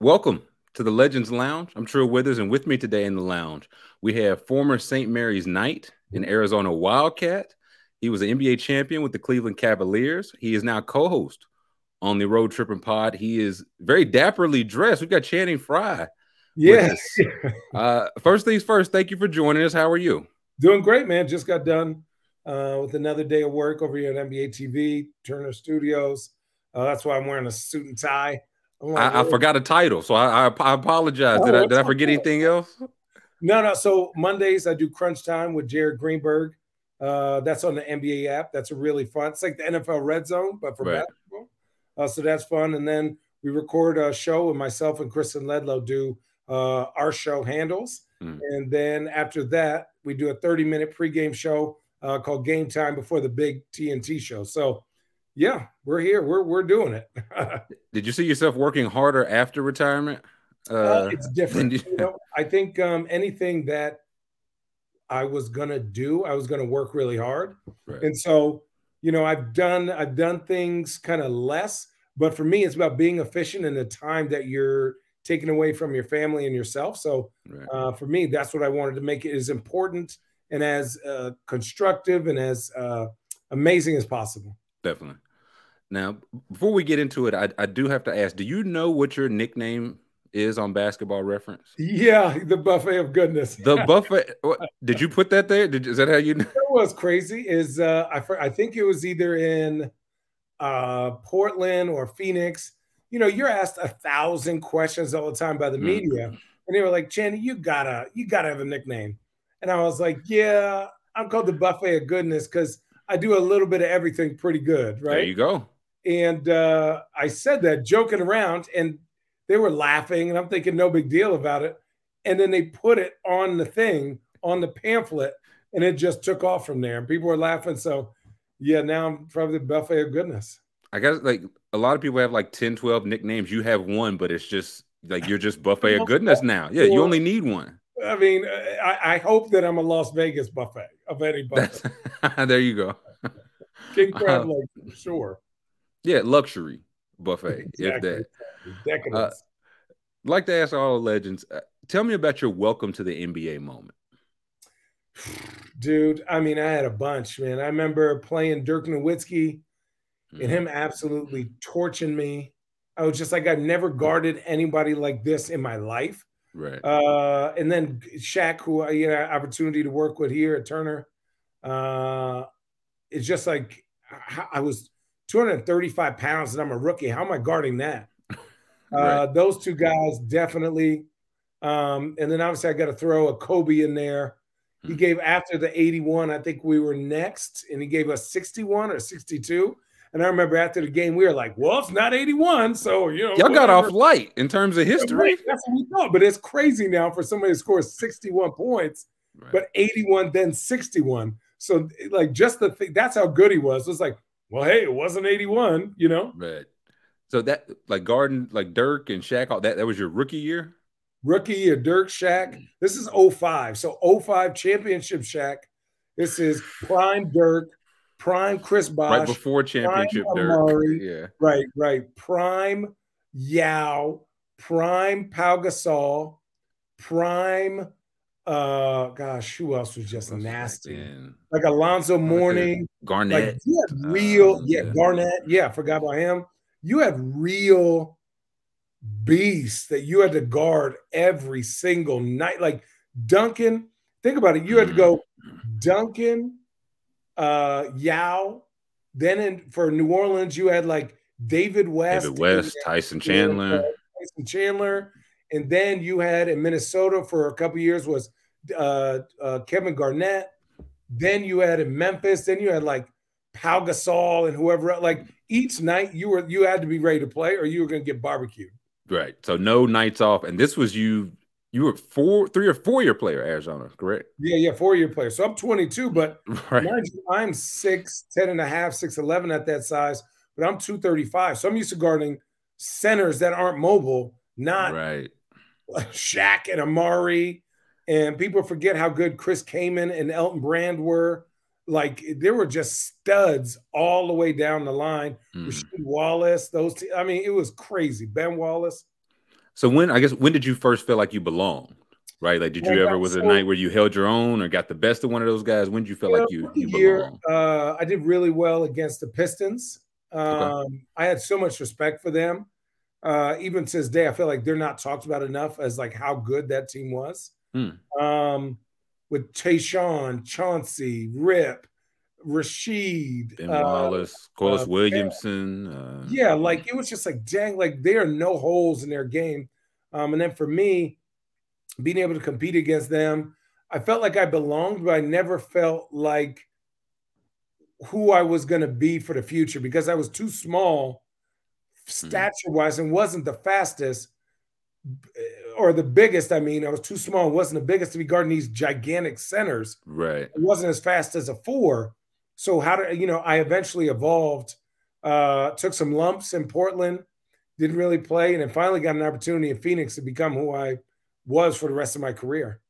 Welcome to the Legends Lounge. I'm Trill Withers, and with me today in the lounge, we have former St. Mary's Knight and Arizona Wildcat. He was an NBA champion with the Cleveland Cavaliers. He is now co-host on the Road Tripping Pod. He is very dapperly dressed. We've got Channing Frye. Yeah. Uh, first things first, thank you for joining us. How are you? Doing great, man. Just got done uh, with another day of work over here at NBA TV, Turner Studios. Uh, that's why I'm wearing a suit and tie. I, I, forgot a title, so I, I, I apologize. Oh, did, I, did I forget okay. anything else? No, no. So Mondays I do Crunch Time with Jared Greenberg. Uh, that's on the NBA app. That's a really fun. It's like the NFL Red Zone, but for right. basketball. Uh, so that's fun. And then we record a show, and myself and Kristen Ledlow do uh, our show handles. Mm. And then after that, we do a 30 minute pregame show uh, called Game Time before the big TNT show. So, yeah, we're here. We're we're doing it. Did you see yourself working harder after retirement? Uh, uh, it's different. You... you know, I think um, anything that I was gonna do, I was gonna work really hard. Right. And so, you know, I've done I've done things kind of less, but for me, it's about being efficient in the time that you're taken away from your family and yourself. So right. uh, for me, that's what I wanted to make it as important and as uh, constructive and as uh, amazing as possible. Definitely. Now, before we get into it, I, I do have to ask: Do you know what your nickname is on Basketball Reference? Yeah, the buffet of goodness. The buffet. What, did you put that there? Did, is that how you? Know? That was crazy. Is uh, I I think it was either in uh, Portland or Phoenix you know, you're asked a thousand questions all the time by the mm-hmm. media, and they were like, "Channing, you gotta, you gotta have a nickname." And I was like, "Yeah, I'm called the buffet of goodness because I do a little bit of everything pretty good, right?" There you go. And uh, I said that joking around, and they were laughing, and I'm thinking no big deal about it. And then they put it on the thing on the pamphlet, and it just took off from there. And people were laughing. So, yeah, now I'm probably the buffet of goodness. I guess like a lot of people have like 10, 12 nicknames. You have one, but it's just like you're just buffet of goodness now. Yeah, you only need one. I mean, I, I hope that I'm a Las Vegas buffet of any buffet. there you go. King crab leg, sure. Yeah, luxury buffet, exactly. if that. Uh, like to ask all the legends, uh, tell me about your welcome to the NBA moment. Dude, I mean, I had a bunch, man. I remember playing Dirk Nowitzki mm-hmm. and him absolutely torching me. I was just like, I've never guarded anybody like this in my life. Right. Uh, and then Shaq, who I you know, opportunity to work with here at Turner, uh, it's just like I was 235 pounds and I'm a rookie. How am I guarding that? right. uh, those two guys definitely. Um, and then obviously I got to throw a Kobe in there. He hmm. gave after the 81, I think we were next, and he gave us 61 or 62. And I remember after the game, we were like, well, it's not 81. So, you know, y'all whatever. got off light in terms of history. That's what we thought. But it's crazy now for somebody to score 61 points, right. but 81, then 61. So, like, just the thing, that's how good he was. It was like, well, hey, it wasn't 81, you know? Right. So that, like, Garden, like Dirk and Shaq, all that, that was your rookie year? Rookie year, Dirk, Shaq. Mm. This is 05. So, 05 championship Shaq. This is prime Dirk prime Chris Bosh, right before championship, Dirk. Yeah, right, right. Prime Yao, prime Pau Gasol, prime. Uh, gosh, who else was just nasty? Like Alonzo Mourning, Garnett. Like, you had real, uh, yeah, yeah, Garnett. Yeah, forgot about him. You had real beasts that you had to guard every single night. Like Duncan, think about it. You had to go mm-hmm. Duncan, uh, Yao. Then in, for New Orleans, you had like David West, David West, Tyson Chandler, Tyson Chandler, and then you had in Minnesota for a couple years was uh, uh, Kevin Garnett. Then you had in Memphis. Then you had like Pau Gasol and whoever. Like each night, you were you had to be ready to play, or you were going to get barbecued. Right. So no nights off, and this was you. You were four, three or four year player, Arizona, correct? Yeah, yeah, four year player. So I'm 22, but right. I'm six, 10 and a half, six, 11 at that size, but I'm 235. So I'm used to guarding centers that aren't mobile, not right. Shaq and Amar'e. And people forget how good Chris Kaman and Elton Brand were. Like there were just studs all the way down the line. Mm. Rasheed Wallace, those. T- I mean, it was crazy. Ben Wallace. So when I guess when did you first feel like you belonged? Right? Like, did you ever was so, a night where you held your own or got the best of one of those guys? When did you feel like you, you year, uh, I did really well against the Pistons. Um, okay. I had so much respect for them. Uh, even to this day, I feel like they're not talked about enough as like how good that team was. Hmm. Um, with Tayshaun, Chauncey, Rip, Rasheed, Ben uh, Wallace, Corliss uh, Williamson. Uh, yeah, like it was just like dang, like there are no holes in their game. Um, and then for me, being able to compete against them, I felt like I belonged, but I never felt like who I was going to be for the future because I was too small hmm. stature wise and wasn't the fastest or the biggest. I mean, I was too small, wasn't the biggest to be guarding these gigantic centers. Right. It wasn't as fast as a four. So how do you know? I eventually evolved. Uh, took some lumps in Portland, didn't really play, and then finally got an opportunity in Phoenix to become who I was for the rest of my career.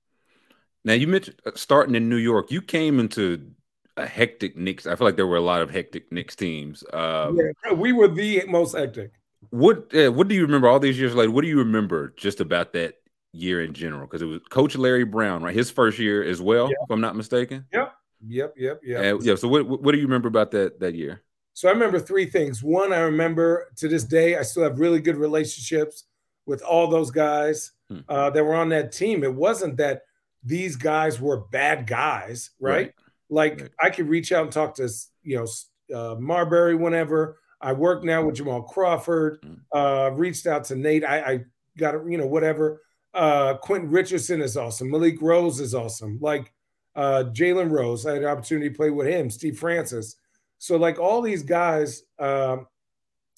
Now you mentioned uh, starting in New York. You came into a hectic Knicks. I feel like there were a lot of hectic Knicks teams. Um, yeah, we were the most hectic. What uh, What do you remember all these years later? What do you remember just about that year in general? Because it was Coach Larry Brown, right? His first year as well, yeah. if I'm not mistaken. Yep, yep, yep, yep. yeah. So what What do you remember about that that year? So I remember three things. One, I remember to this day, I still have really good relationships with all those guys hmm. uh, that were on that team. It wasn't that these guys were bad guys, right? right. Like right. I could reach out and talk to you know uh, Marbury whenever. I work now with Jamal Crawford. Hmm. Uh, reached out to Nate. I, I got you know whatever. Uh, Quentin Richardson is awesome. Malik Rose is awesome. Like uh, Jalen Rose, I had an opportunity to play with him. Steve Francis. So like all these guys, um,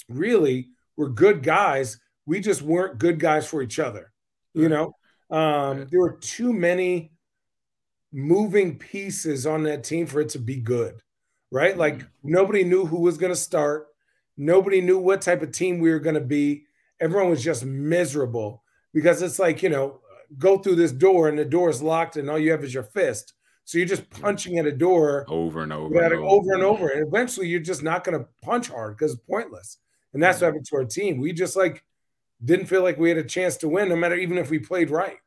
really were good guys. We just weren't good guys for each other. You know, um, there were too many moving pieces on that team for it to be good, right? Like mm-hmm. nobody knew who was going to start. Nobody knew what type of team we were going to be. Everyone was just miserable because it's like, you know, go through this door and the door is locked and all you have is your fist. So you're just punching at a door over and over, and over. over and over. And eventually you're just not going to punch hard because it's pointless. And that's what happened to our team. We just like didn't feel like we had a chance to win, no matter even if we played right.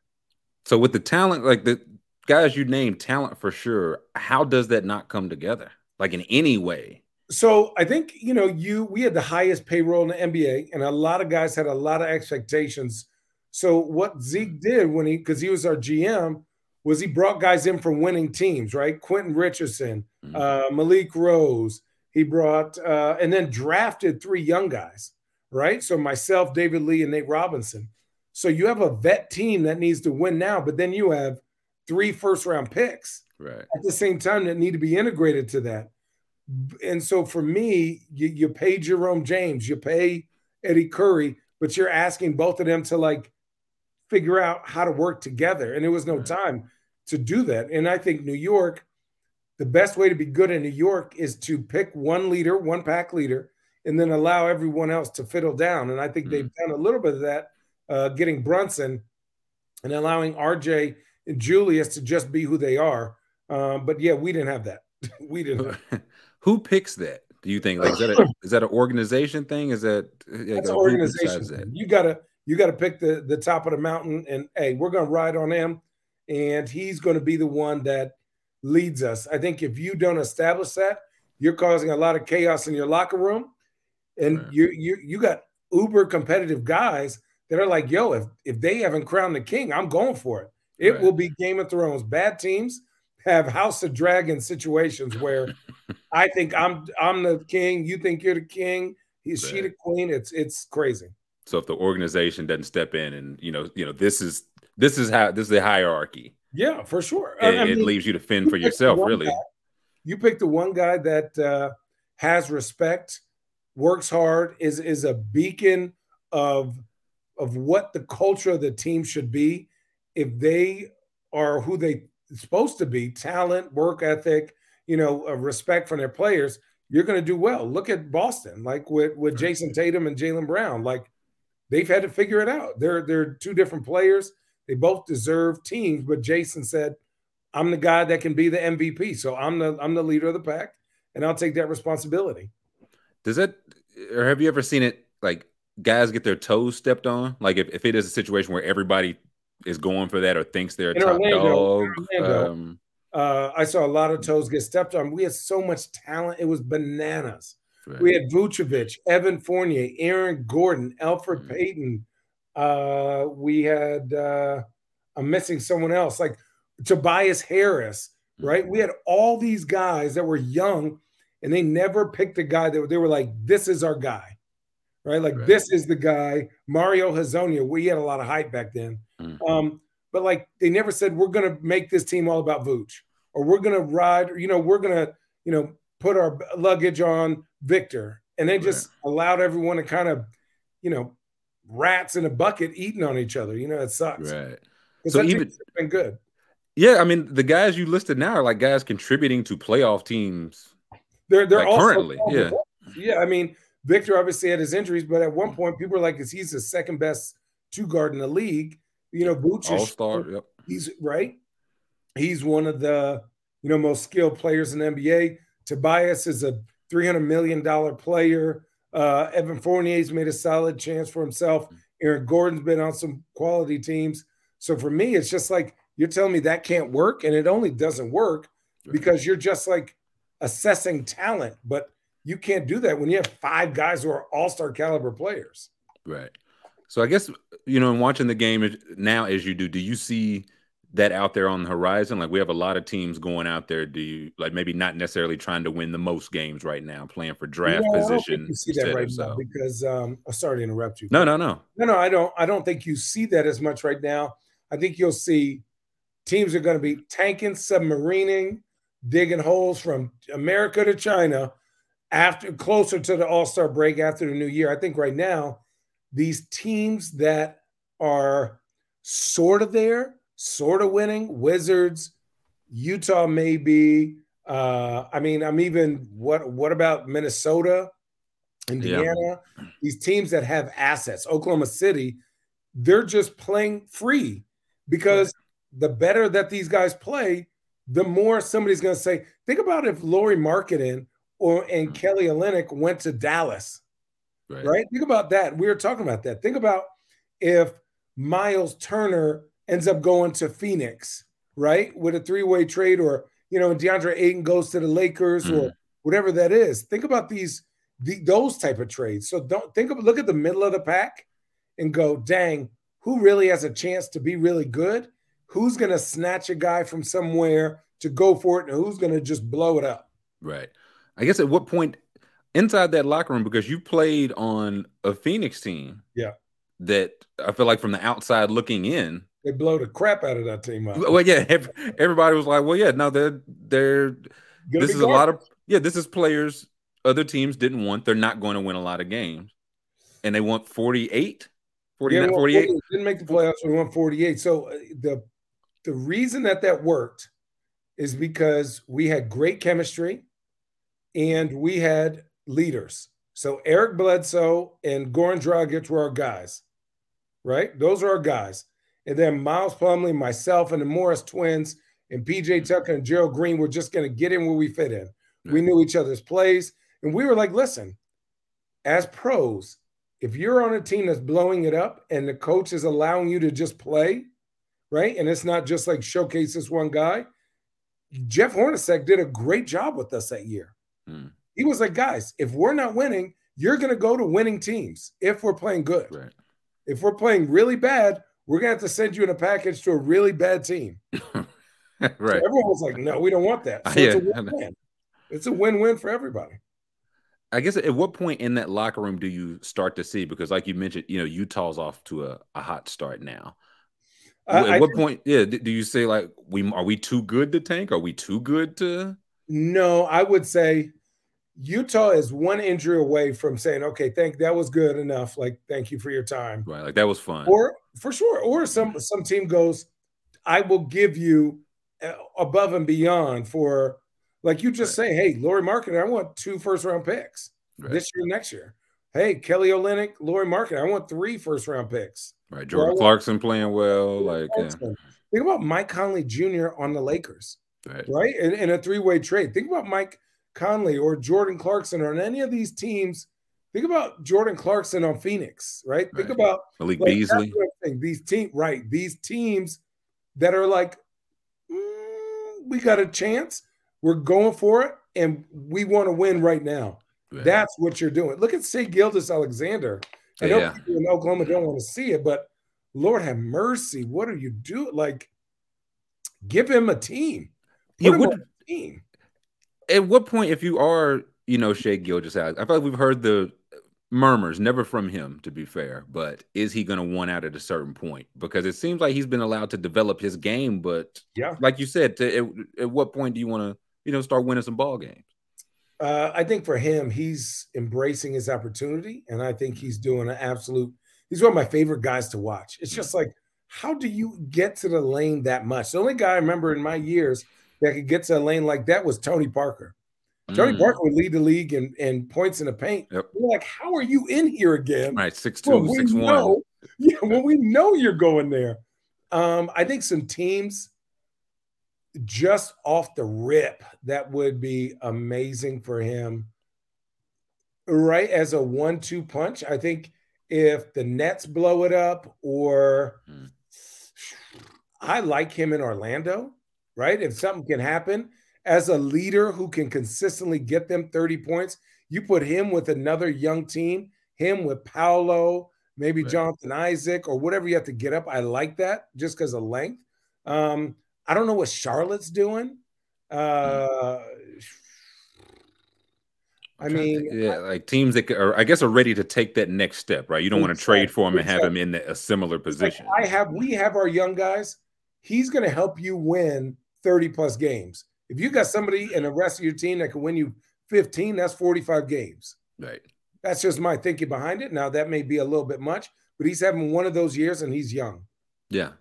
So with the talent, like the guys you named, talent for sure. How does that not come together? Like in any way? So I think you know you we had the highest payroll in the NBA, and a lot of guys had a lot of expectations. So what Zeke did when he because he was our GM was he brought guys in from winning teams, right? Quentin Richardson, mm-hmm. uh, Malik Rose. He brought uh, and then drafted three young guys, right? So myself, David Lee, and Nate Robinson. So you have a vet team that needs to win now, but then you have three first round picks right. at the same time that need to be integrated to that. And so for me, you, you pay Jerome James, you pay Eddie Curry, but you're asking both of them to like figure out how to work together. And there was no right. time to do that. And I think New York, the best way to be good in New York is to pick one leader, one pack leader, and then allow everyone else to fiddle down. And I think mm they've done a little bit of that, uh, getting Brunson and allowing RJ and Julius to just be who they are. Um, but yeah, we didn't have that. we didn't. who picks that? Do you think like is that a, is that an organization thing? Is that that's an organization? That? You gotta you gotta pick the the top of the mountain, and hey, we're gonna ride on him, and he's gonna be the one that leads us. I think if you don't establish that, you're causing a lot of chaos in your locker room, and right. you you you got uber competitive guys that are like, yo, if if they haven't crowned the king, I'm going for it. It right. will be Game of Thrones. Bad teams have House of Dragon situations where I think I'm I'm the king, you think you're the king, he's right. she the queen. It's it's crazy. So if the organization doesn't step in and you know, you know, this is this is how this is the hierarchy. Yeah, for sure. It, I mean, it leaves you to fend for yourself, really. Guy, you pick the one guy that uh, has respect, works hard, is is a beacon of of what the culture of the team should be. If they are who they supposed to be, talent, work ethic, you know, respect for their players, you're going to do well. Look at Boston, like with with Jayson Tatum and Jaylen Brown. Like they've had to figure it out. They're they're two different players. They both deserve teams, but Jayson said, "I'm the guy that can be the MVP. So I'm the I'm the leader of the pack, and I'll take that responsibility." Does that, or have you ever seen it like guys get their toes stepped on? Like if, if it is a situation where everybody is going for that or thinks they're a in top Orlando, dog. Orlando, um, uh, I saw a lot of toes get stepped on. We had so much talent; it was bananas. Right. We had Vucevic, Evan Fournier, Aaron Gordon, Elfrid mm-hmm. Payton. Uh, we had uh, I'm missing someone else like Tobias Harris. Mm-hmm. Right? We had all these guys that were young, and they never picked a guy that they were like, "This is our guy." Right? Like right. this is the guy. Mario Hezonja. We had a lot of hype back then. Mm-hmm. Um, but like they never said we're going to make this team all about Vooch or we're going to ride, or, you know, we're going to, you know, put our luggage on Victor. And they just right. allowed everyone to kind of, you know, rats in a bucket eating on each other. You know, it sucks. Right. So even been good. Yeah, I mean, the guys you listed now are like guys contributing to playoff teams. They're they're like currently, yeah, yeah. I mean, Victor obviously had his injuries, but at one point, people were like, "Is he's the second best two guard in the league?" You know, Vooch all star. Yep. He's right. He's one of the you know most skilled players in the NBA. Tobias is a three hundred million dollar player. Uh, Evan Fournier's made a solid chance for himself. Aaron Gordon's been on some quality teams. So for me, it's just like you're telling me that can't work, and it only doesn't work because you're just like assessing talent, but you can't do that when you have five guys who are all-star caliber players. Right. So I guess you know, in watching the game now as you do, do you see that out there on the horizon? Like we have a lot of teams going out there. Do you like maybe not necessarily trying to win the most games right now, playing for draft no, position? you see that right now because um, I'm sorry to interrupt you. No, no, no, no, no. I don't. I don't think you see that as much right now. I think you'll see teams are going to be tanking, submarining, digging holes from America to China after closer to the All Star break after the new year. I think right now these teams that are sort of there, sort of winning, Wizards, Utah, maybe. Uh, I mean, I'm even what what about Minnesota, Indiana? Yeah. These teams that have assets, Oklahoma City, they're just playing free because the better that these guys play, the more somebody's going to say. Think about if Lauri Markkanen or and mm-hmm. Kelly Olynyk went to Dallas Right. right. Think about that. We were talking about that. Think about if Miles Turner ends up going to Phoenix, right, with a three-way trade, or you know, DeAndre Ayton goes to the Lakers, mm. or whatever that is. Think about these the, those type of trades. So don't think of look at the middle of the pack and go, dang, who really has a chance to be really good? Who's going to snatch a guy from somewhere to go for it, and who's going to just blow it up? Right. I guess at what point inside that locker room because you played on a Phoenix team. Yeah. That I feel like from the outside looking in, they blow the crap out of that team. Up. Well, yeah, everybody was like, "Well, yeah, no, they're they're this is a lot of yeah, this is players other teams didn't want. They're not going to win a lot of games, and they want 48, 49, yeah, 48. 40, didn't make the playoffs. We won 48. So uh, the the reason that that worked is because we had great chemistry, and we had leaders. So Eric Bledsoe and Goran Dragic were our guys, right? Those are our guys. And then Miles Plumlee, myself, and the Morris twins, and PJ Tucker and Gerald Green were just going to get in where we fit in. We knew each other's plays. And we were like, listen, as pros, if you're on a team that's blowing it up and the coach is allowing you to just play, right? And it's not just like showcase this one guy. Jeff Hornacek did a great job with us that year. Hmm. He was like, guys, if we're not winning, you're going to go to winning teams if we're playing good. Right. If we're playing really bad, we're going to have to send you in a package to a really bad team. right. So everyone was like, no, we don't want that. So yeah, it's a win-win. It's a win-win for everybody. I guess at what point in that locker room do you start to see? Because, like you mentioned, you know, Utah's off to a, a hot start now. At I what point? Yeah, do you say like we are we too good to tank? Are we too good to? No, I would say Utah is one injury away from saying, okay, thank that was good enough. Like, thank you for your time. Right, like that was fun. Or for sure, or some some team goes, I will give you uh, above and beyond for like you just say, hey, Lauri Markkanen, I want two first round picks right, this year, next year. Hey, Kelly Olynyk, Lauri Markkanen, I want three first round picks. right. Jordan Clarkson playing well, like yeah, Think about Mike Conley Jr. on the Lakers. right, right? In, in a three-way trade. Think about Mike Conley or Jordan Clarkson or on any of these teams. Think about Jordan Clarkson on Phoenix, right? Think about Malik like, Beasley. that's what I'm saying. these team, right? These teams that are like, "Mm, we got a chance. We're going for it, and we want to win right now. Right. That's what you're doing. Look at Shai Gilgeous-Alexander. I know Yeah. people in Oklahoma don't want to see it, but Lord have mercy. What are you doing? Like, give him a team. Put Yeah, him what- team. At what point, if you are, you know, Shai Gilgeous I feel like we've heard the murmurs, never from him, to be fair, but is he going to want out at a certain point? Because it seems like he's been allowed to develop his game, but Yeah. like you said, to, at, at what point do you want to, you know, start winning some ball games? Uh, I think for him, he's embracing his opportunity, and I think he's doing an absolute. He's one of my favorite guys to watch. It's just like, how do you get to the lane that much? The only guy I remember in my years that could get to a lane like that was Tony Parker. Tony Mm, Parker would lead the league in, in points in the paint. Yep. We're like, how are you in here again? Right, six two, we six one. know, yeah, when we know you're going there. Um, I think some teams just off the rip that would be amazing for him. Right as a one-two punch, I think if the Nets blow it up, or Hmm. I like him in Orlando. Right, if something can happen as a leader who can consistently get them 30 points, you put him with another young team, him with Paolo, maybe Right. Jonathan Isaac, or whatever you have to get up. I like that just because of length. Um, I don't know what Charlotte's doing. Uh, I mean, think- yeah, like teams that are, I guess, are ready to take that next step, right? You don't want to trade for him and have him in a similar It's like, position. I have we have our young guys. He's going to help you win 30 plus games. If you got somebody in the rest of your team that can win you 15, that's 45 games. right. That's just my thinking behind it. Now that may be a little bit much, but he's having one of those years and he's young. Yeah.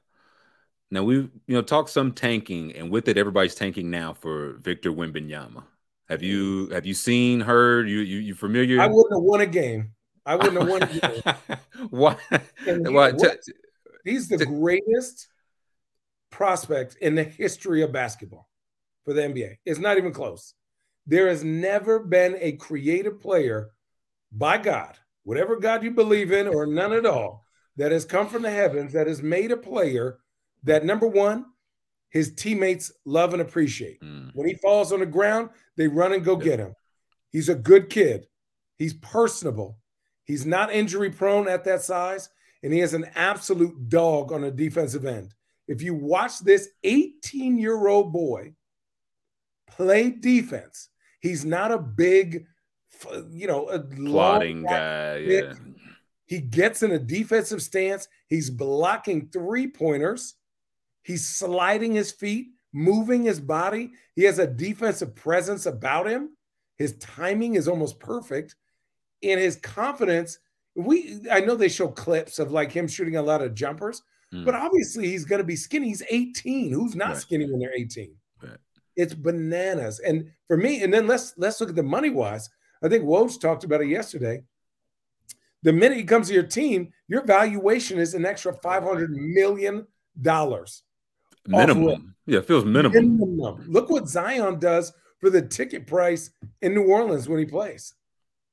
Now we, you know, talk some tanking, and with it, everybody's tanking now for Victor Wembanyama. Have you have you seen, heard? You you you familiar? I wouldn't have won a game. I wouldn't have won a game. You Why? know what? He's the greatest prospect in the history of basketball for the NBA. It's not even close. There has never been a creative player by God, whatever God you believe in or none at all, that has come from the heavens that has made a player that number one, his teammates love and appreciate. Mm, When he falls on the ground, they run and go Yeah. get him. He's a good kid. He's personable. He's not injury prone at that size, and he is an absolute dog on a defensive end. If you watch this 18 year old boy play defense, he's not a big, you know, a plotting guy. Yeah. Yeah. he gets in a defensive stance. He's blocking three pointers. He's sliding his feet, moving his body. He has a defensive presence about him. His timing is almost perfect. And his confidence, we I know they show clips of like him shooting a lot of jumpers, Mm. but obviously he's going to be skinny. He's 18. Who's not Right. skinny when they're 18? Right. It's bananas. And for me, and then let's let's look at the money wise. I think Woj talked about it yesterday. The minute he comes to your team, your valuation is an extra five hundred million dollars. minimum. Yeah, it feels minimum. Minimum. Look what Zion does for the ticket price in New Orleans when he plays.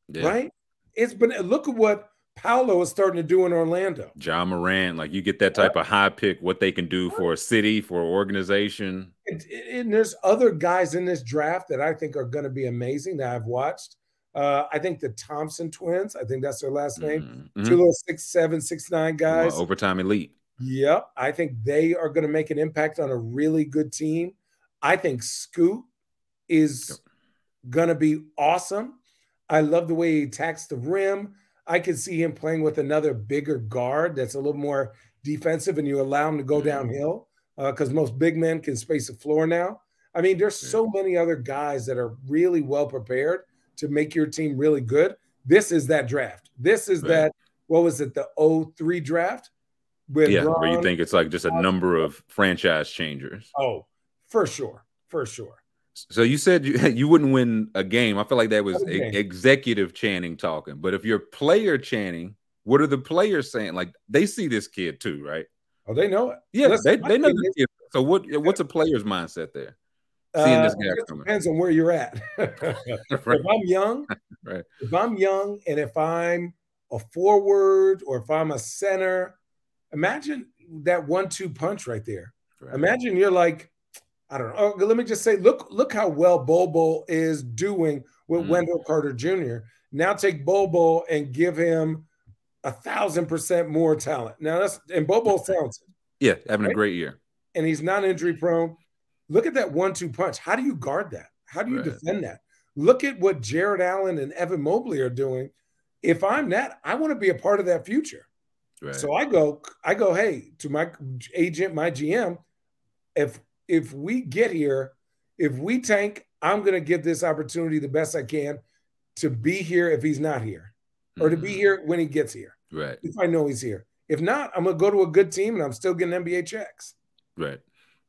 Yeah. Right? It's been look at what Paolo is starting to do in Orlando. Ja Morant, like you get that type of high pick, what they can do for a city, for an organization. And, and there's other guys in this draft that I think are going to be amazing that I've watched. Uh, I think the Thompson twins, I think that's their last name. Mhm. Two little six, seven, six, nine guys. Well, overtime elite. Yep. I think they are going to make an impact on a really good team. I think Scoot is going to be awesome. I love the way he attacks the rim. I could see him playing with another bigger guard that's a little more defensive and you allow him to go mm-hmm. downhill because uh, most big men can space the floor now. I mean, there's so many other guys that are really well prepared to make your team really good. This is that draft. This is right. that, what was it, the 03 draft? With yeah, Ron, where you think it's like just a number of franchise changers. Oh, for sure. For sure. So you said you, you wouldn't win a game. I feel like that was a, executive Channing talking. But if you're player Channing, what are the players saying? Like they see this kid too, right? Oh, they know it. Yeah, they, they know the kid. So what? What's a player's mindset there? Seeing this uh, guy uh, coming. Depends on where you're at. right. If I'm young, right. If I'm young, and if I'm a forward or if I'm a center, imagine that one-two punch right there. Right. Imagine you're like I don't know. Oh, let me just say, look, look how well Bobo is doing with mm. Wendell Carter Jr. Now take Bobo and give him a thousand percent more talent. Now that's and Bobo's talented. Yeah, having right? a great year. And he's not injury prone. Look at that one-two punch. How do you guard that? How do you right. defend that? Look at what Jarrett Allen and Evan Mobley are doing. If I'm that, I want to be a part of that future. Right. So I go, I go, hey, to my agent, my GM, if if we get here, if we tank, I'm going to give this opportunity the best I can to be here if he's not here, or to be mm-hmm. here when he gets here. Right. If I know he's here. If not, I'm going to go to a good team and I'm still getting NBA checks. Right.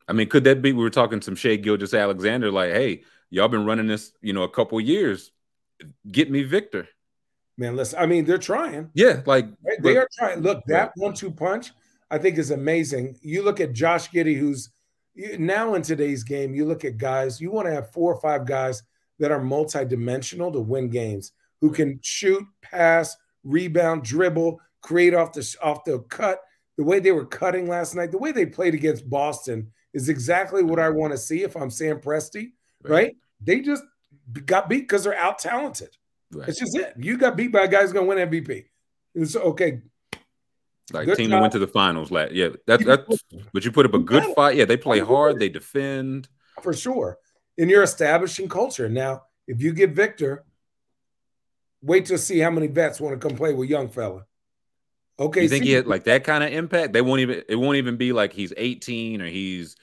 I mean, could that be? We were talking some Shai Gilgeous-Alexander, like, hey, y'all been running this, you know, a couple years. Get me Victor. Man, listen, I mean, they're trying. Yeah, like right? they but, are trying. Look, that one-two punch, I think, is amazing. You look at Josh Giddey, who's now in today's game, you look at guys, you want to have four or five guys that are multidimensional to win games, who can shoot, pass, rebound, dribble, create off the off the cut. The way they were cutting last night, the way they played against Boston is exactly what I want to see if I'm Sam Presti, right? right? They just got beat because they're out talented. Right. It's just it. You got beat by a guy who's going to win MVP. It's okay. Like good team that went to the finals last. Yeah, that, that's but you put up a good fight. Yeah, they play hard, they defend. For sure. And you're establishing culture. Now, if you get Victor, wait to see how many vets want to come play with young fella. Okay. You think see, he had like that kind of impact? They won't even it won't even be like he's 18 or he's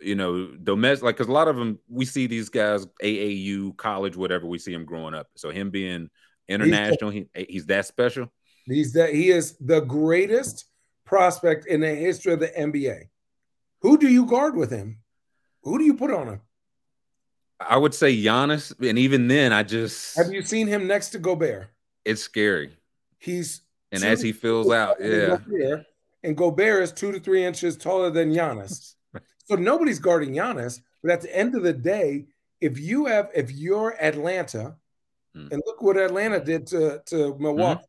you know, domestic like because a lot of them we see these guys AAU, college, whatever. We see him growing up. So him being international, he's, he, he's that special. He's that he is the greatest prospect in the history of the NBA. Who do you guard with him? Who do you put on him? I would say Giannis, and even then, I just have you seen him next to Gobert? It's scary. He's and as he fills out, yeah. Gobert, and Gobert is two to three inches taller than Giannis. so nobody's guarding Giannis. But at the end of the day, if you have if you're Atlanta, mm. and look what Atlanta did to, to Milwaukee.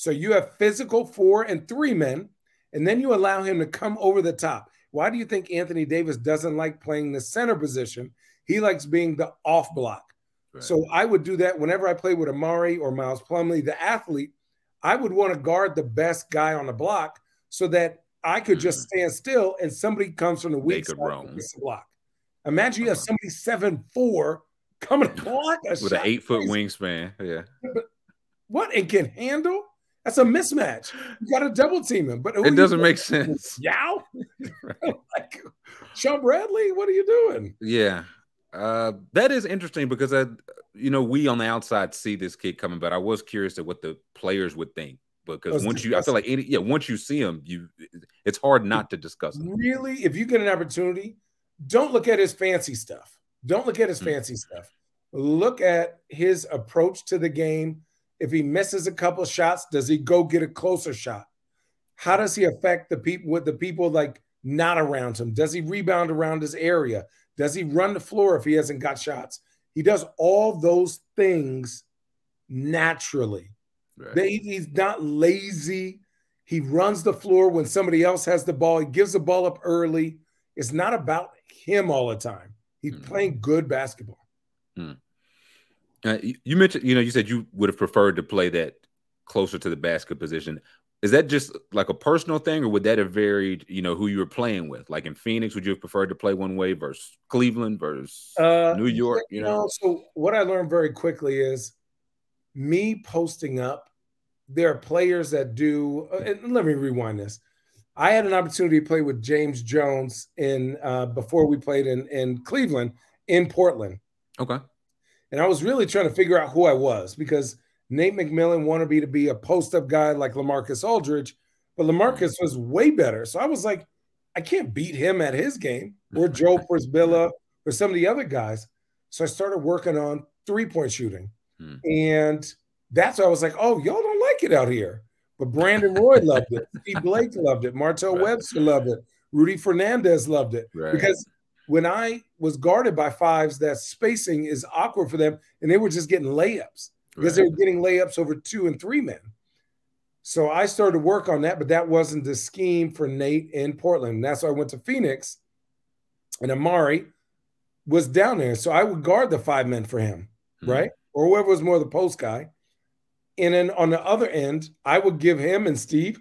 Mm-hmm. So you have physical four and three men, and then you allow him to come over the top. Why do you think Anthony Davis doesn't like playing the center position? He likes being the off block. Right. So I would do that whenever I play with Amar'e or Miles Plumlee, the athlete. I would want to guard the best guy on the block so that I could just mm-hmm. stand still and somebody comes from the weak side the block. Imagine you have uh-huh. somebody seven four coming to block with an eight foot wingspan. Yeah. What and can handle? That's a mismatch. You got to double team him, but it doesn't make sense. Yow, like Shawn Bradley, what are you doing? Yeah, uh, that is interesting because I, you know, we on the outside see this kid coming, but I was curious at what the players would think because once you, I feel like any, yeah, once you see him, you, it's hard not to discuss him. Really, if you get an opportunity, don't look at his fancy stuff. Don't look at his mm-hmm. fancy stuff. Look at his approach to the game if he misses a couple shots, does he go get a closer shot? How does he affect the people with the people like not around him? Does he rebound around his area? Does he run the floor if he hasn't got shots? He does all those things naturally. Right. He's not lazy. He runs the floor when somebody else has the ball. He gives the ball up early. It's not about him all the time. He's mm. playing good basketball. Mm. Uh, you mentioned, you know, you said you would have preferred to play that closer to the basket position. Is that just like a personal thing, or would that have varied, you know, who you were playing with? Like in Phoenix, would you have preferred to play one way versus Cleveland versus uh, New York? You know, so what I learned very quickly is me posting up. There are players that do, uh, and let me rewind this. I had an opportunity to play with James Jones in uh, before we played in in Cleveland in Portland. Okay. And I was really trying to figure out who I was because Nate McMillan wanted me to be a post up guy like LaMarcus Aldridge, but LaMarcus was way better. So I was like, I can't beat him at his game or Joe Przybilla or some of the other guys. So I started working on three point shooting. Hmm. And that's why I was like, oh, y'all don't like it out here. But Brandon Roy loved it. Steve Blake loved it. Martell right. Webster loved it. Rudy Fernandez loved it. Right. Because when I was guarded by fives, that spacing is awkward for them. And they were just getting layups because right. they were getting layups over two and three men. So I started to work on that, but that wasn't the scheme for Nate in Portland. And that's why I went to Phoenix and Amar'e was down there. So I would guard the five men for him, mm-hmm. right? Or whoever was more the post guy. And then on the other end, I would give him and Steve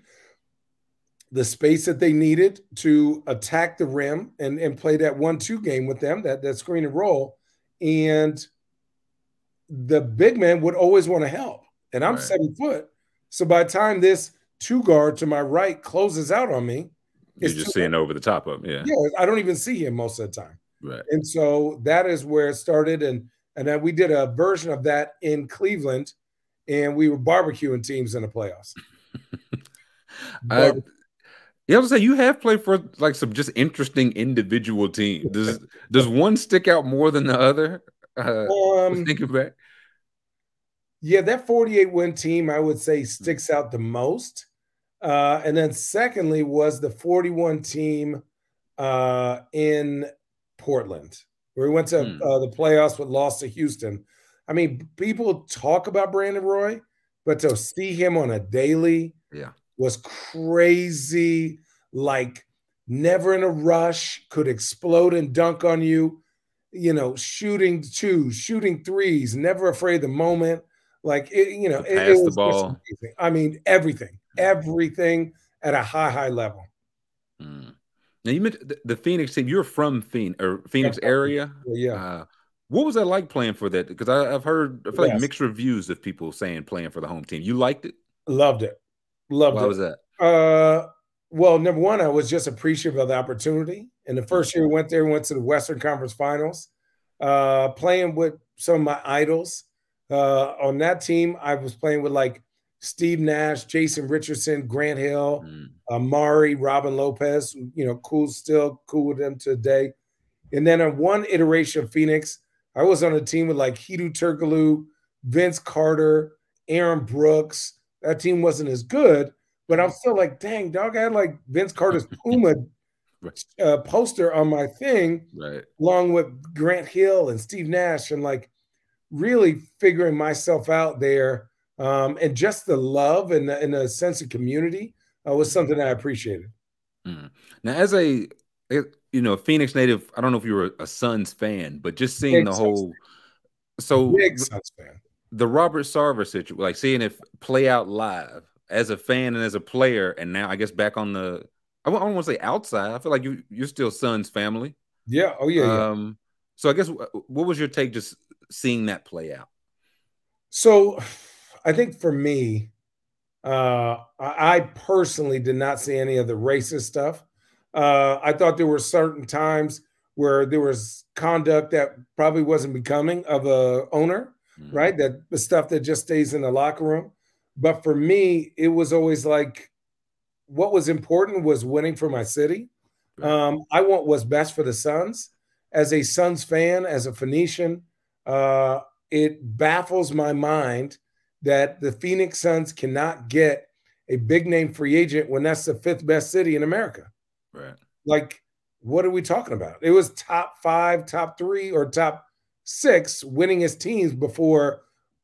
the space that they needed to attack the rim and, and play that one-two game with them, that, that screen and roll. And the big man would always want to help. And I'm right. seven foot. So by the time this two guard to my right closes out on me, you're just seeing over the top of him. Yeah. Yeah. I don't even see him most of the time. Right. And so that is where it started. And and then we did a version of that in Cleveland, and we were barbecuing teams in the playoffs. I, yeah, I was say you have played for like some just interesting individual teams. Does does one stick out more than the other? Uh, um, thinking back. Yeah, that 48 win team I would say sticks out the most. Uh, and then secondly was the 41 team uh, in Portland, where we went to mm. uh, the playoffs but lost to Houston. I mean, people talk about Brandon Roy, but to see him on a daily yeah. Was crazy. Like, never in a rush, could explode and dunk on you, you know, shooting twos, shooting threes, never afraid of the moment. Like, it, you know, it, it, was the ball. I mean, everything, everything at a high, high level. Mm. Now you mentioned the, the Phoenix team. You're from Phoenix or Phoenix area. Yeah. Uh, what was that like playing for that? Because I, have heard I feel yes. like mixed reviews of people saying playing for the home team. You liked it? Loved it. Loved Why it. was that? Uh, well, number one, I was just appreciative of the opportunity. And the first year we went there, we went to the Western Conference Finals, uh, playing with some of my idols. Uh, on that team, I was playing with like Steve Nash, Jason Richardson, Grant Hill, mm. Amar'e, Robin Lopez, you know, cool, still cool with them today. And then on one iteration of Phoenix, I was on a team with like Hedo Turkoglu, Vince Carter, Aaron Brooks. That team wasn't as good, but I'm still like, dang, dog, I had like Vince Carter's Puma uh, poster on my thing, right. along with Grant Hill and Steve Nash, and like really figuring myself out there um, and just the love and, and a sense of community uh, was something I appreciated. Mm. Now, as a you know Phoenix native, I don't know if you were a Suns fan, but just seeing Big the whole so Big Suns fan. The Robert Sarver situation, like seeing it play out live as a fan and as a player, and now I guess back on the I don't want to say outside. I feel like you you're still Suns family. Yeah. Oh yeah. Um. Yeah. So I guess what was your take just seeing that play out? So I think for me, uh, I personally did not see any of the racist stuff. Uh, I thought there were certain times where there was conduct that probably wasn't becoming of a owner, mm-hmm. right? That the stuff that just stays in the locker room. But for me, it was always like what was important was winning for my city. Um, I want what's best for the Suns. As a Suns fan, as a Phoenician, uh, it baffles my mind that the Phoenix Suns cannot get a big name free agent when that's the fifth best city in America. Right. Like, what are we talking about? It was top five, top three, or top six winningest teams before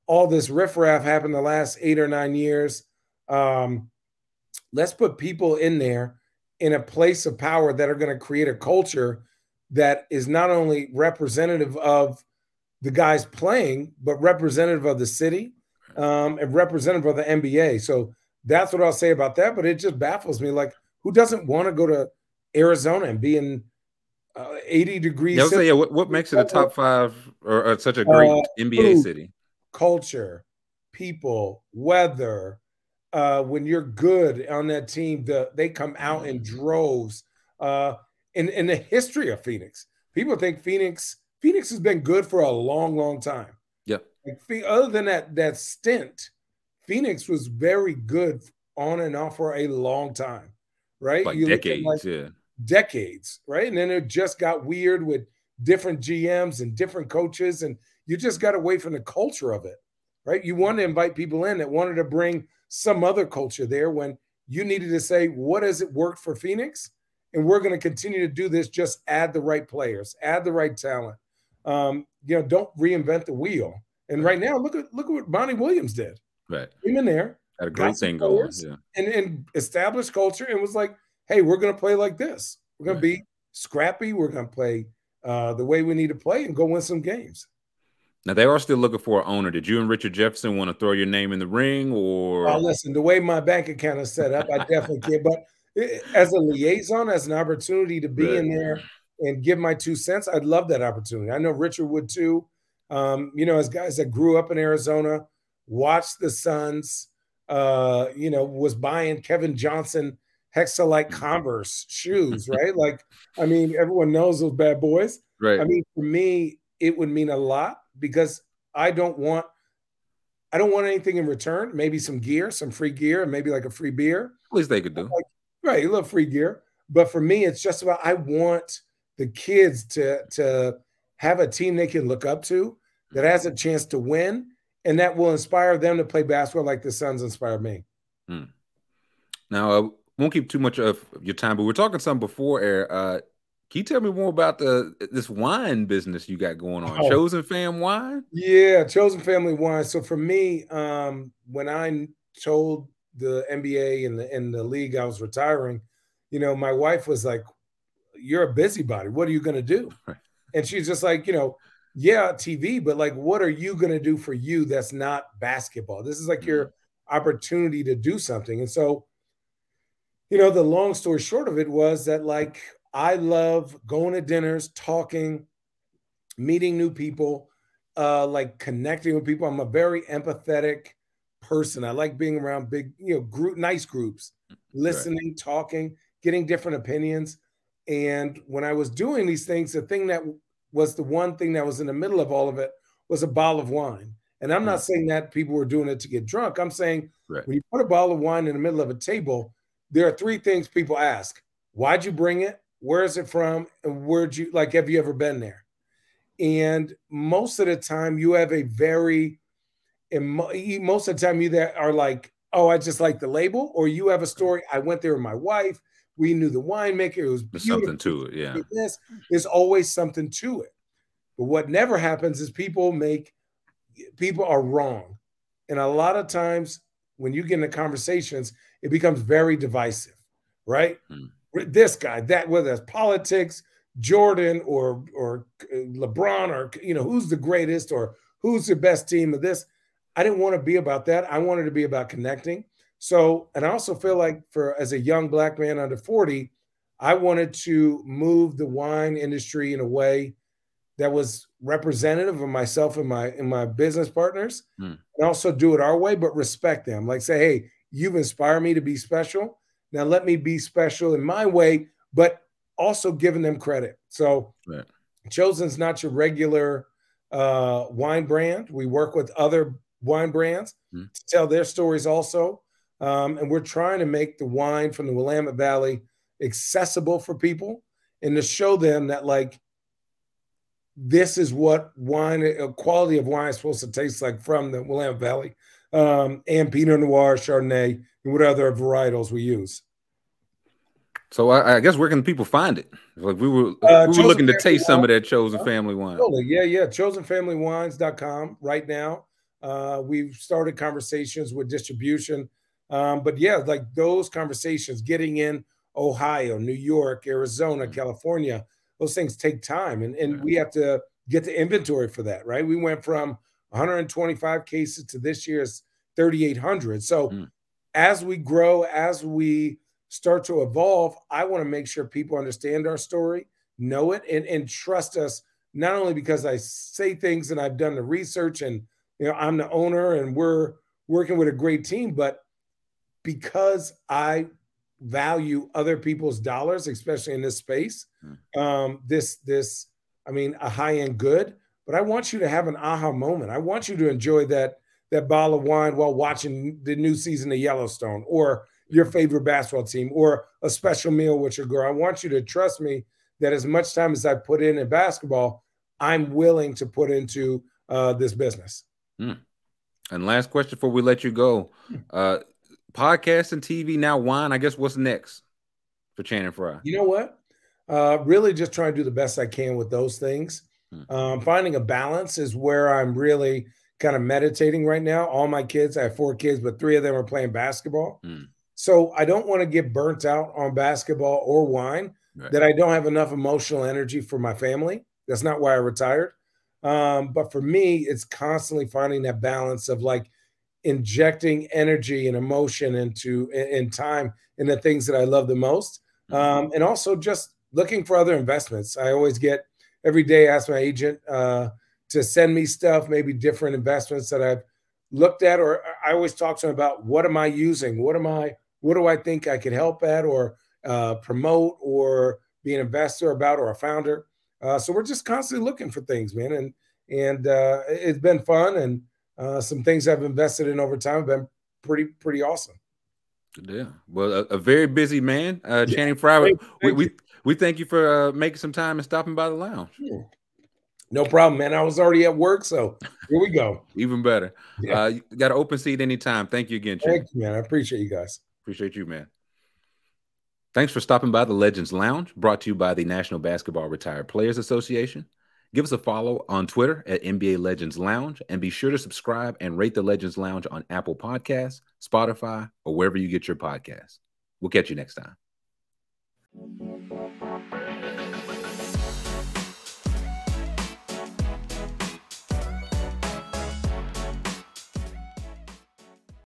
all this riffraff happened the last eight or nine years. Um, let's put people in there in a place of power that are going to create a culture that is not only representative of the guys playing, but representative of the city um, and representative of the NBA. So that's what I'll say about that. But it just baffles me. Like, who doesn't want to go to Arizona and be in uh, 80 degrees? Yeah, say, yeah, what, what makes it a top five or, or such a great uh, NBA food, city? Culture, people, weather, uh, when you're good on that team, the they come out in droves. Uh, in in the history of Phoenix, people think Phoenix Phoenix has been good for a long, long time. Yeah. Like, other than that that stint, Phoenix was very good on and off for a long time, right? Like you decades, like yeah. Decades, right? And then it just got weird with different GMs and different coaches, and you just got away from the culture of it, right? You wanted to invite people in that wanted to bring some other culture there when you needed to say, what has it worked for Phoenix? And we're going to continue to do this. Just add the right players, add the right talent. Um, you know, don't reinvent the wheel. And right now, look at look at what Monty Williams did. Right. Came in there, had a great thing going, yeah. and, and established culture and was like, hey, we're going to play like this. We're going right. to be scrappy. We're going to play uh, the way we need to play and go win some games. Now they are still looking for an owner. Did you and Richard Jefferson want to throw your name in the ring, or? Oh, listen, the way my bank account is set up, I definitely can. But as a liaison, as an opportunity to be right. in there and give my two cents, I'd love that opportunity. I know Richard would too. Um, you know, as guys that grew up in Arizona, watched the Suns, uh, you know, was buying Kevin Johnson Hexalite mm-hmm. Converse shoes, right? like, I mean, everyone knows those bad boys. Right. I mean, for me, it would mean a lot because I don't want I don't want anything in return. Maybe some gear, some free gear, and maybe like a free beer. At least they could do. Like, right, a little free gear. But for me, it's just about I want the kids to to have a team they can look up to that has a chance to win, and that will inspire them to play basketball like the Suns inspired me. Hmm. Now, uh, won't keep too much of your time, but we are talking some before air. Uh, can you tell me more about the this wine business you got going on? Oh. Chosen Fam Wine? Yeah, Chosen Family Wine. So for me, um, when I told the NBA and the and the league I was retiring, you know, my wife was like, You're a busybody. What are you gonna do? And she's just like, you know, yeah, TV, but like, what are you gonna do for you that's not basketball? This is like mm-hmm. your opportunity to do something. And so, you know, the long story short of it was that like I love going to dinners, talking, meeting new people, uh, like connecting with people. I'm a very empathetic person. I like being around big, you know, group, nice groups, listening, right. talking, getting different opinions. And when I was doing these things, the thing that was the one thing that was in the middle of all of it was a bottle of wine. And I'm not saying that people were doing it to get drunk. I'm saying right. when you put a bottle of wine in the middle of a table, there are three things people ask. Why'd you bring it? where is it from? And where'd you like have you ever been there? And most of the time you have a very and most of the time you that are like oh i just like the label or you have a story i went there with my wife. We knew the winemaker. It was something to it yeah. This, there's always something to it. But what never happens is people make people are wrong. And a lot of times when you get into conversations it becomes very divisive right hmm this guy, that whether it's politics, Jordan or or uh, LeBron or you know who's the greatest or who's the best team of this. I didn't want to be about that. I wanted to be about connecting. So, and I also feel like for as a young black man under 40, I wanted to move the wine industry in a way that was representative of myself and my and my business partners, hmm. and also do it our way, but respect them. Like say, hey, you've inspired me to be special. Now let me be special in my way, but also giving them credit. So right. Chosen's not your regular uh, wine brand. We work with other wine brands mm-hmm. to tell their stories also. Um, and we're trying to make the wine from the Willamette Valley accessible for people and to show them that like this is what wine a quality of wine is supposed to taste like from the Willamette Valley um, and Pinot Noir, Chardonnay, and what other varietals we use. So I, I, guess where can people find it? Like we were, uh, we were looking to taste some of that chosen family wine. Totally. Yeah, yeah. Chosenfamilywines.com right now. Uh, we've started conversations with distribution. Um, but yeah, like those conversations, getting in Ohio, New York, Arizona, mm-hmm. California, those things take time. And, and we have to get the inventory for that, right? We went from 125 cases to this year's 3,800. So mm. as we grow, as we start to evolve, I want to make sure people understand our story, know it, and, and trust us, not only because I say things and I've done the research and you know I'm the owner and we're working with a great team, but because I value other people's dollars, especially in this space. Hmm. Um, this, this, I mean, a high end good, but I want you to have an aha moment. I want you to enjoy that that bottle of wine while watching the new season of Yellowstone or your favorite basketball team or a special meal with your girl. I want you to trust me that as much time as I put in in basketball, I'm willing to put into uh, this business. Hmm. And last question before we let you go: hmm. uh, podcast and TV now wine. I guess what's next for Channing Frye? You know what? Uh, really, just trying to do the best I can with those things. Hmm. Um, finding a balance is where I'm really kind of meditating right now. All my kids, I have four kids, but three of them are playing basketball. Hmm. So I don't want to get burnt out on basketball or wine. Right. That I don't have enough emotional energy for my family. That's not why I retired. Um, but for me, it's constantly finding that balance of like injecting energy and emotion into in, time in the things that I love the most. Mm-hmm. Um, and also just looking for other investments. I always get every day I ask my agent uh, to send me stuff, maybe different investments that I've looked at, or I always talk to them about what am I using? What am I, what do I think I could help at or uh, promote or be an investor about or a founder? Uh, so we're just constantly looking for things, man. And and uh, it's been fun, and uh, some things I've invested in over time have been pretty pretty awesome. Yeah, well, a, a very busy man, uh, yeah. Channing Frye. We, we we thank you for uh, making some time and stopping by the lounge. No problem, man. I was already at work, so here we go. Even better. Yeah. Uh, you got an open seat anytime. Thank you again. Thank you, man. I appreciate you guys. Appreciate you, man. Thanks for stopping by the Legends Lounge, brought to you by the National Basketball Retired Players Association. Give us a follow on Twitter at NBA Legends Lounge and be sure to subscribe and rate the Legends Lounge on Apple Podcasts, Spotify, or wherever you get your podcasts. We'll catch you next time. Thank.